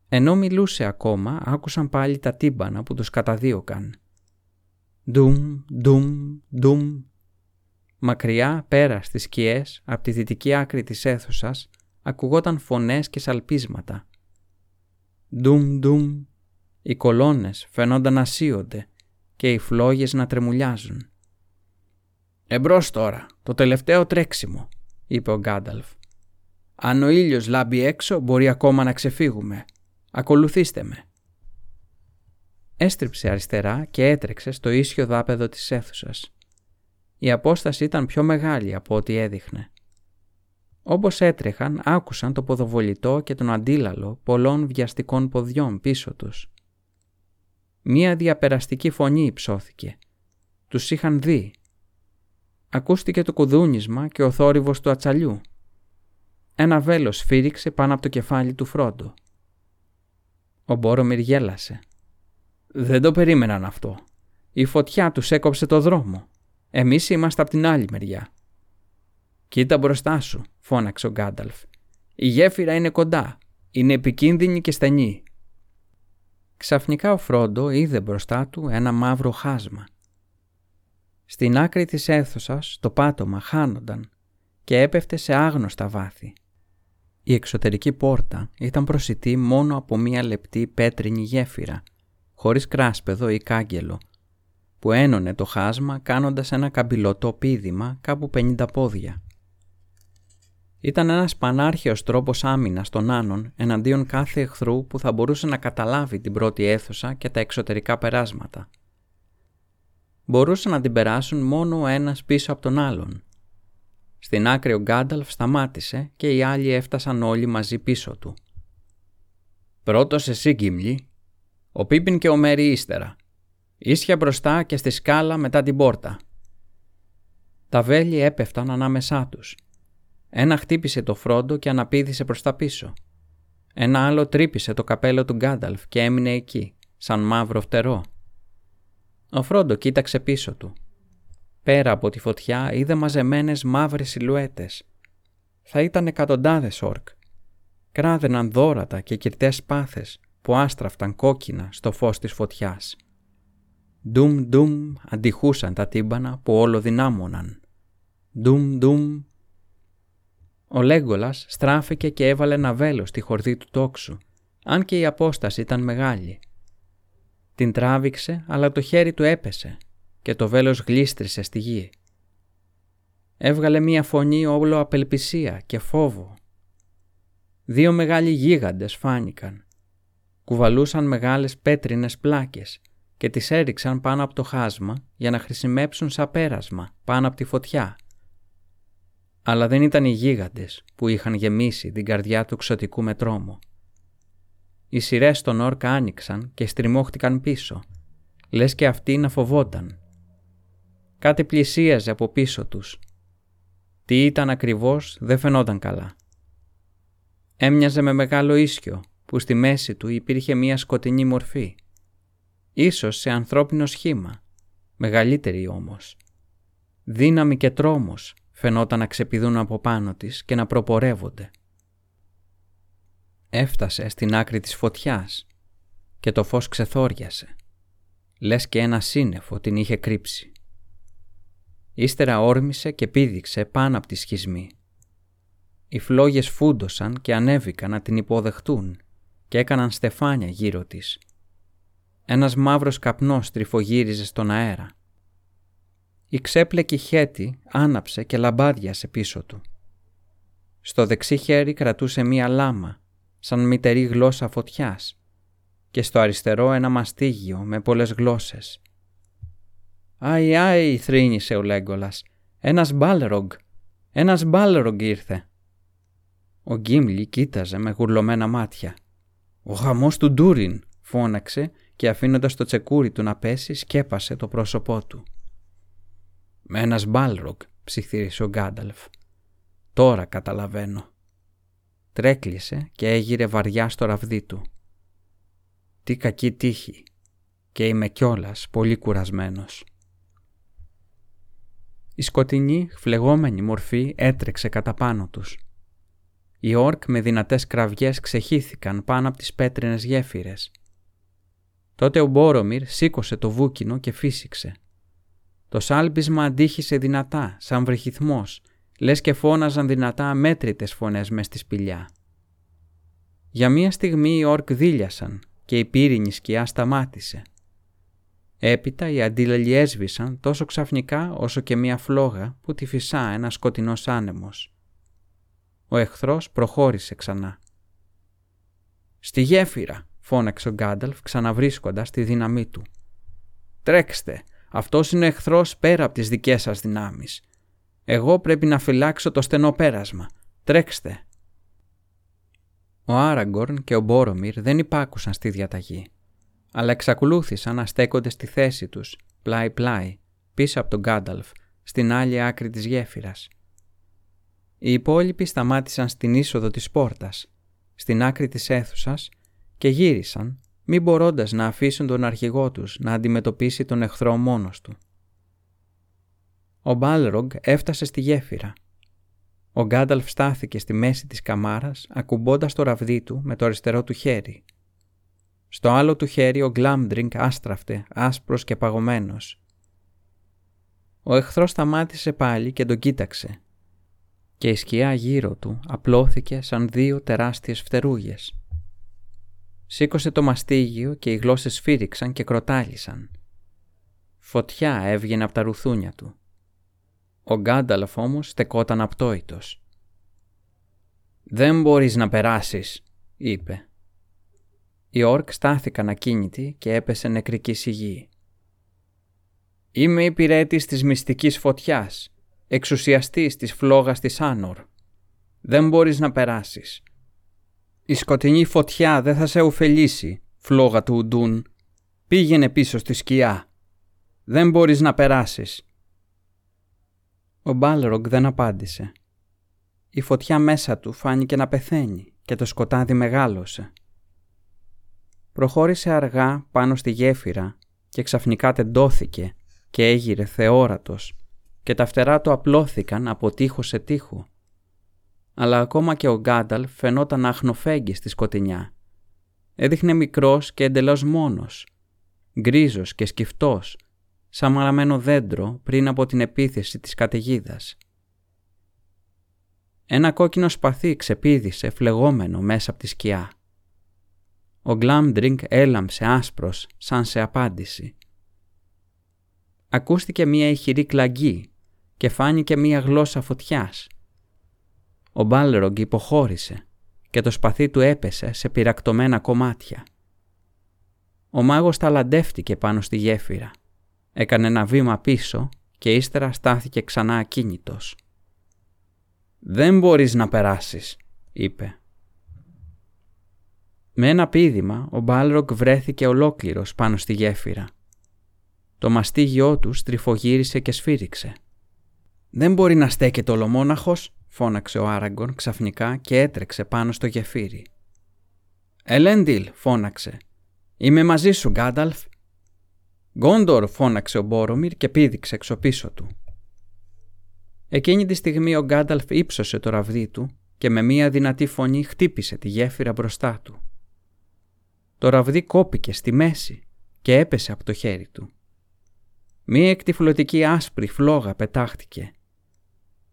Ενώ μιλούσε ακόμα, άκουσαν πάλι τα τύμπανα που τους καταδίωκαν. Ντουμ, ντουμ, ντουμ. Μακριά, πέρα στις σκιές, από τη δυτική άκρη της αίθουσας, ακουγόταν φωνές και σαλπίσματα. Ντουμ, ντουμ. Οι κολόνες φαινόνταν να σύονται και οι φλόγες να τρεμουλιάζουν. «Εμπρός τώρα, το τελευταίο τρέξιμο», είπε ο Γκάνταλφ. «Αν ο ήλιος λάμπει έξω, μπορεί ακόμα να ξεφύγουμε. Ακολουθήστε με». Έστριψε αριστερά και έτρεξε στο ίσιο δάπεδο της αίθουσας. Η απόσταση ήταν πιο μεγάλη από ό,τι έδειχνε. Όπως έτρεχαν, άκουσαν το ποδοβολητό και τον αντίλαλο πολλών βιαστικών ποδιών πίσω τους. Μία διαπεραστική φωνή υψώθηκε. Τους είχαν δει. Ακούστηκε το κουδούνισμα και ο θόρυβος του ατσαλιού. Ένα βέλος φύριξε πάνω από το κεφάλι του Φρόντο. Ο Μπόρομιρ γέλασε. Δεν το περίμεναν αυτό. Η φωτιά τους έκοψε το δρόμο. Εμείς είμαστε από την άλλη μεριά. «Κοίτα μπροστά σου», φώναξε ο Γκάνταλφ. «Η γέφυρα είναι κοντά. Είναι επικίνδυνη και στενή». Ξαφνικά ο Φρόντο είδε μπροστά του ένα μαύρο χάσμα. Στην άκρη της αίθουσας το πάτωμα χάνονταν και έπεφτε σε άγνωστα βάθη. Η εξωτερική πόρτα ήταν προσιτή μόνο από μία λεπτή πέτρινη γέφυρα, χωρίς κράσπεδο ή κάγκελο, που ένωνε το χάσμα κάνοντας ένα καμπυλωτό πίδημα κάπου 50 πόδια. Ήταν ένας πανάρχαιος τρόπος άμυνας των Άνων εναντίον κάθε εχθρού που θα μπορούσε να καταλάβει την πρώτη αίθουσα και τα εξωτερικά περάσματα. Μπορούσαν να την περάσουν μόνο ο ένας πίσω από τον άλλον. Στην άκρη ο Γκάνταλφ σταμάτησε και οι άλλοι έφτασαν όλοι μαζί πίσω του. «Πρώτος εσύ, Γκίμλι. Ο Πίπιν και ο Μέρι ύστερα. Ίσια μπροστά και στη σκάλα μετά την πόρτα». Τα βέλη έπεφταν ανάμεσά τους ένα χτύπησε το Φρόντο και αναπήδησε προς τα πίσω. Ένα άλλο τρύπησε το καπέλο του Γκάνταλφ και έμεινε εκεί, σαν μαύρο φτερό. Ο Φρόντο κοίταξε πίσω του. Πέρα από τη φωτιά είδε μαζεμένες μαύρες σιλουέτες. Θα ήταν εκατοντάδες όρκ. Κράδεναν δόρατα και κυρτές πάθες που άστραφταν κόκκινα στο φως της φωτιάς. Ντουμ ντουμ αντιχούσαν τα τύμπανα που όλο δυνάμωναν. Ντουμ ντουμ ο Λέγκολας στράφηκε και έβαλε ένα βέλος στη χορδή του τόξου, αν και η απόσταση ήταν μεγάλη. Την τράβηξε, αλλά το χέρι του έπεσε και το βέλος γλίστρισε στη γη. Έβγαλε μία φωνή όλο απελπισία και φόβο. Δύο μεγάλοι γίγαντες φάνηκαν. Κουβαλούσαν μεγάλες πέτρινες πλάκες και τις έριξαν πάνω από το χάσμα για να χρησιμεύσουν σαν πέρασμα πάνω από τη φωτιά αλλά δεν ήταν οι γίγαντες που είχαν γεμίσει την καρδιά του ξωτικού με τρόμο. Οι σειρές των όρκα άνοιξαν και στριμώχτηκαν πίσω, λες και αυτοί να φοβόταν. Κάτι πλησίαζε από πίσω τους. Τι ήταν ακριβώς δεν φαινόταν καλά. Έμοιαζε με μεγάλο ίσιο που στη μέση του υπήρχε μία σκοτεινή μορφή. Ίσως σε ανθρώπινο σχήμα, μεγαλύτερη όμως. Δύναμη και τρόμος φαινόταν να ξεπηδούν από πάνω της και να προπορεύονται. Έφτασε στην άκρη της φωτιάς και το φως ξεθόριασε, λες και ένα σύννεφο την είχε κρύψει. Ύστερα όρμησε και πήδηξε πάνω από τη σχισμή. Οι φλόγες φούντωσαν και ανέβηκαν να την υποδεχτούν και έκαναν στεφάνια γύρω της. Ένας μαύρος καπνός τρυφογύριζε στον αέρα η ξέπλεκη χέτη άναψε και λαμπάδιασε πίσω του. Στο δεξί χέρι κρατούσε μία λάμα, σαν μητερή γλώσσα φωτιάς και στο αριστερό ένα μαστίγιο με πολλές γλώσσες. «Άι, άι», θρύνησε ο Λέγκολας. «Ένας μπάλρογκ! Ένας μπάλρογκ ήρθε!» Ο Γκίμλι κοίταζε με γουρλωμένα μάτια. «Ο χαμός του Ντούριν», φώναξε και αφήνοντας το τσεκούρι του να πέσει σκέπασε το πρόσωπό του. Με ένας μπάλροκ, ψιθύρισε ο Γκάνταλφ. Τώρα καταλαβαίνω. Τρέκλεισε και έγειρε βαριά στο ραβδί του. Τι κακή τύχη και είμαι κιόλας πολύ κουρασμένος. Η σκοτεινή, φλεγόμενη μορφή έτρεξε κατά πάνω τους. Οι όρκ με δυνατές κραυγές ξεχύθηκαν πάνω από τις πέτρινες γέφυρες. Τότε ο Μπόρομιρ σήκωσε το βούκινο και φύσηξε. Το σάλπισμα αντίχησε δυνατά, σαν βρεχυθμός, λες και φώναζαν δυνατά αμέτρητες φωνές μες στη σπηλιά. Για μία στιγμή οι όρκ δίλιασαν και η πύρινη σκιά σταμάτησε. Έπειτα οι αντίλαλοι έσβησαν τόσο ξαφνικά όσο και μία φλόγα που τη φυσά ένας σκοτεινός άνεμος. Ο εχθρός προχώρησε ξανά. «Στη γέφυρα», φώναξε ο Γκάνταλφ ξαναβρίσκοντας τη δύναμή του. «Τρέξτε, αυτός είναι ο εχθρός πέρα από τις δικές σας δυνάμεις. Εγώ πρέπει να φυλάξω το στενό πέρασμα. Τρέξτε. Ο Άραγκορν και ο Μπόρομιρ δεν υπάκουσαν στη διαταγή, αλλά εξακολούθησαν να στέκονται στη θέση τους, πλάι-πλάι, πίσω από τον Γκάνταλφ, στην άλλη άκρη της γέφυρας. Οι υπόλοιποι σταμάτησαν στην είσοδο της πόρτας, στην άκρη της αίθουσας και γύρισαν μη μπορώντας να αφήσουν τον αρχηγό τους να αντιμετωπίσει τον εχθρό μόνος του. Ο Μπάλρογκ έφτασε στη γέφυρα. Ο Γκάνταλφ στάθηκε στη μέση της καμάρας ακουμπώντας το ραβδί του με το αριστερό του χέρι. Στο άλλο του χέρι ο Γκλάμντρινγκ άστραφτε, άσπρος και παγωμένος. Ο εχθρός σταμάτησε πάλι και τον κοίταξε και η σκιά γύρω του απλώθηκε σαν δύο τεράστιες φτερούγες. Σήκωσε το μαστίγιο και οι γλώσσες σφύριξαν και κροτάλισαν. Φωτιά έβγαινε από τα ρουθούνια του. Ο Γκάνταλφ όμως στεκόταν απτόητος. «Δεν μπορείς να περάσεις», είπε. Οι όρκ στάθηκαν ακίνητοι και έπεσε νεκρική σιγή. «Είμαι υπηρέτης της μυστικής φωτιάς», εξουσιαστής της φλόγας της Άνορ. Δεν μπορείς να περάσεις. Η σκοτεινή φωτιά δεν θα σε ωφελήσει, φλόγα του Ουντούν. Πήγαινε πίσω στη σκιά. Δεν μπορείς να περάσεις. Ο Μπάλρογκ δεν απάντησε. Η φωτιά μέσα του φάνηκε να πεθαίνει και το σκοτάδι μεγάλωσε. Προχώρησε αργά πάνω στη γέφυρα και ξαφνικά τεντώθηκε και έγειρε θεόρατος και τα φτερά του απλώθηκαν από τείχο σε τείχο. Αλλά ακόμα και ο Γκάνταλ φαινόταν αχνοφέγγι στη σκοτεινιά. Έδειχνε μικρός και εντελώς μόνος, γκρίζος και σκυφτός, σαν μαραμένο δέντρο πριν από την επίθεση της καταιγίδας. Ένα κόκκινο σπαθί ξεπήδησε φλεγόμενο μέσα από τη σκιά. Ο Γκλάμντριγκ έλαμψε άσπρος σαν σε απάντηση. Ακούστηκε μία ηχηρή κλαγκή και φάνηκε μία γλώσσα φωτιάς. Ο Μπάλρογκ υποχώρησε και το σπαθί του έπεσε σε πυρακτωμένα κομμάτια. Ο μάγος ταλαντεύτηκε πάνω στη γέφυρα. Έκανε ένα βήμα πίσω και ύστερα στάθηκε ξανά ακίνητος. «Δεν μπορείς να περάσεις», είπε. Με ένα πίδημα ο Μπάλρογκ βρέθηκε ολόκληρος πάνω στη γέφυρα. Το μαστίγιό του στριφογύρισε και σφύριξε. «Δεν μπορεί να στέκεται ολομόναχος», φώναξε ο Άραγκον ξαφνικά και έτρεξε πάνω στο γεφύρι. «Ελέντιλ», φώναξε. «Είμαι μαζί σου, Γκάνταλφ». «Γκόντορ», φώναξε ο Μπόρομιρ και πήδηξε εξωπίσω του. Εκείνη τη στιγμή ο Γκάνταλφ ύψωσε το ραβδί του και με μία δυνατή φωνή χτύπησε τη γέφυρα μπροστά του. Το ραβδί κόπηκε στη μέση και έπεσε από το χέρι του. Μία εκτιφλωτική άσπρη φλόγα πετάχτηκε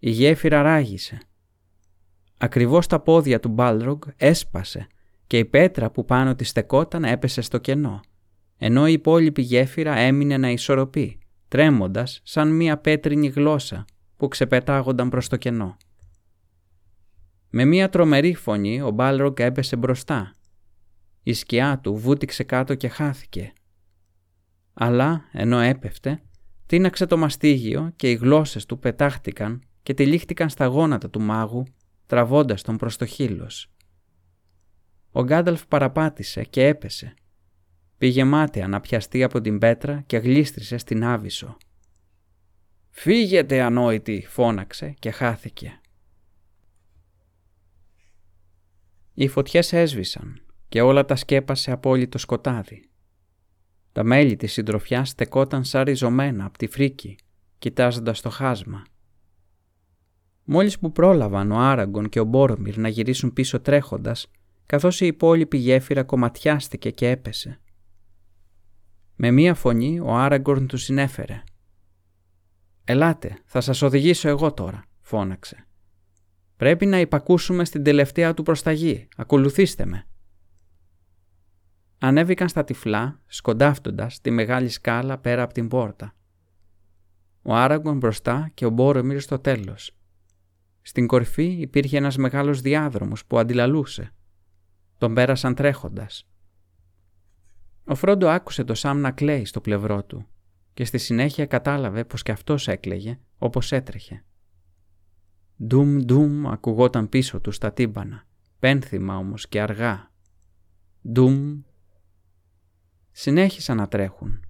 η γέφυρα ράγισε. Ακριβώς τα πόδια του Μπάλρογκ έσπασε και η πέτρα που πάνω τη στεκόταν έπεσε στο κενό, ενώ η υπόλοιπη γέφυρα έμεινε να ισορροπεί, τρέμοντας σαν μία πέτρινη γλώσσα που ξεπετάγονταν προς το κενό. Με μία τρομερή φωνή ο Μπάλρογκ έπεσε μπροστά. Η σκιά του βούτυξε κάτω και χάθηκε. Αλλά, ενώ έπεφτε, τίναξε το μαστίγιο και οι γλώσσες του πετάχτηκαν και τυλίχτηκαν στα γόνατα του μάγου, τραβώντας τον προς το χείλος. Ο Γκάνταλφ παραπάτησε και έπεσε. Πήγε μάταια να πιαστεί από την πέτρα και γλίστρισε στην Άβυσσο. «Φύγετε ανόητη» φώναξε και χάθηκε. Οι φωτιές έσβησαν και όλα τα σκέπασε απόλυτο σκοτάδι. Τα μέλη της συντροφιάς στεκόταν σαν ριζωμένα από τη φρίκη, κοιτάζοντας το χάσμα. Μόλις που πρόλαβαν ο Άραγκον και ο Μπόρομιρ να γυρίσουν πίσω τρέχοντας, καθώς η υπόλοιπη γέφυρα κομματιάστηκε και έπεσε. Με μία φωνή ο Άραγκορν του συνέφερε. «Ελάτε, θα σας οδηγήσω εγώ τώρα», φώναξε. «Πρέπει να υπακούσουμε στην τελευταία του προσταγή. Ακολουθήστε με». Ανέβηκαν στα τυφλά, σκοντάφτοντας τη μεγάλη σκάλα πέρα από την πόρτα. Ο Άραγκον μπροστά και ο Μπόρομιρ στο τέλος. Στην κορφή υπήρχε ένας μεγάλος διάδρομος που αντιλαλούσε. Τον πέρασαν τρέχοντας. Ο Φρόντο άκουσε το Σάμ να κλαίει στο πλευρό του και στη συνέχεια κατάλαβε πως και αυτός έκλαιγε όπως έτρεχε. Ντουμ ντουμ ακουγόταν πίσω του στα τύμπανα, πένθυμα όμως και αργά. Ντουμ. Συνέχισαν να τρέχουν.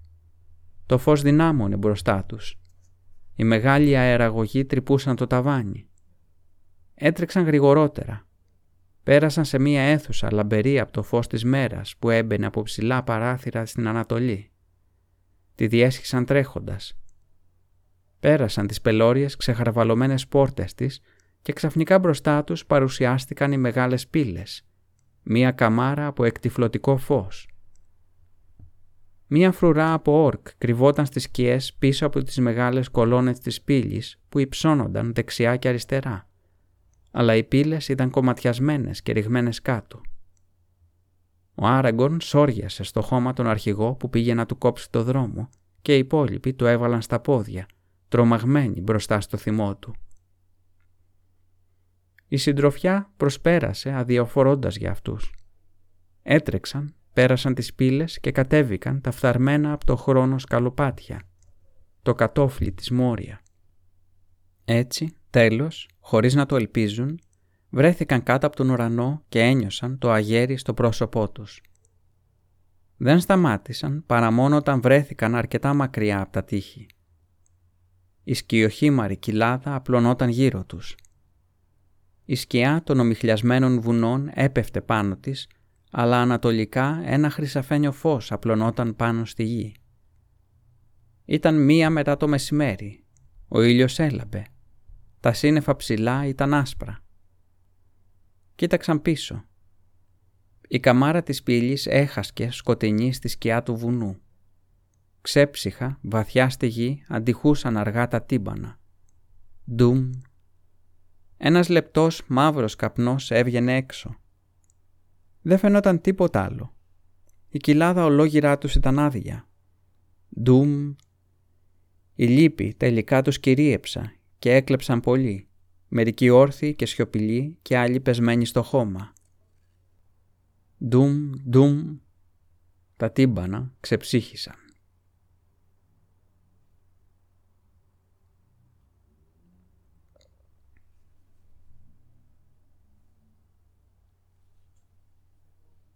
Το φως δυνάμωνε μπροστά τους. Οι μεγάλοι αεραγωγοί τρυπούσαν το ταβάνι. Έτρεξαν γρηγορότερα. Πέρασαν σε μία αίθουσα λαμπερή από το φως της μέρας που έμπαινε από ψηλά παράθυρα στην Ανατολή. Τη διέσχισαν τρέχοντας. Πέρασαν τις πελώριες ξεχαρβαλωμένες πόρτες της και ξαφνικά μπροστά τους παρουσιάστηκαν οι μεγάλες πύλες. Μία καμάρα από εκτιφλωτικό φως. Μία φρουρά από όρκ κρυβόταν στις σκιές πίσω από τις μεγάλες κολόνες της πύλης που υψώνονταν δεξιά και αριστερά. Αλλά οι πύλες ήταν κομματιασμένες και ρηγμένες κάτω. Ο Άραγκον σόριασε στο χώμα τον αρχηγό που πήγε να του κόψει το δρόμο και οι υπόλοιποι του έβαλαν στα πόδια, τρομαγμένοι μπροστά στο θυμό του. Η συντροφιά προσπέρασε αδιαφορώντας για αυτούς. Έτρεξαν, πέρασαν τις πύλες και κατέβηκαν τα φθαρμένα από το χρόνο σκαλοπάτια, το κατόφλι της Μόρια. Έτσι, τέλος, χωρίς να το ελπίζουν, βρέθηκαν κάτω από τον ουρανό και ένιωσαν το αγέρι στο πρόσωπό τους. Δεν σταμάτησαν παρά μόνο όταν βρέθηκαν αρκετά μακριά από τα τείχη. Η σκιοχήμαρη κοιλάδα απλωνόταν γύρω τους. Η σκιά των ομιχλιασμένων βουνών έπεφτε πάνω της, αλλά ανατολικά ένα χρυσαφένιο φως απλωνόταν πάνω στη γη. Ήταν μία μετά το μεσημέρι. Ο ήλιος έλαμπε. Τα σύννεφα ψηλά ήταν άσπρα. Κοίταξαν πίσω. Η καμάρα της πύλης έχασκε σκοτεινή στη σκιά του βουνού. Ξέψυχα, βαθιά στη γη, αντιχούσαν αργά τα τύμπανα. Ντουμ. Ένας λεπτός μαύρος καπνός έβγαινε έξω. Δεν φαινόταν τίποτα άλλο. Η κοιλάδα ολόγυρά τους ήταν άδεια. Ντουμ. Η λύπη τελικά τους κυρίεψα και έκλεψαν πολύ μερικοί όρθιοι και σιωπηλοί και άλλοι πεσμένοι στο χώμα. Ντουμ, ντουμ, τα τύμπανα ξεψύχησαν.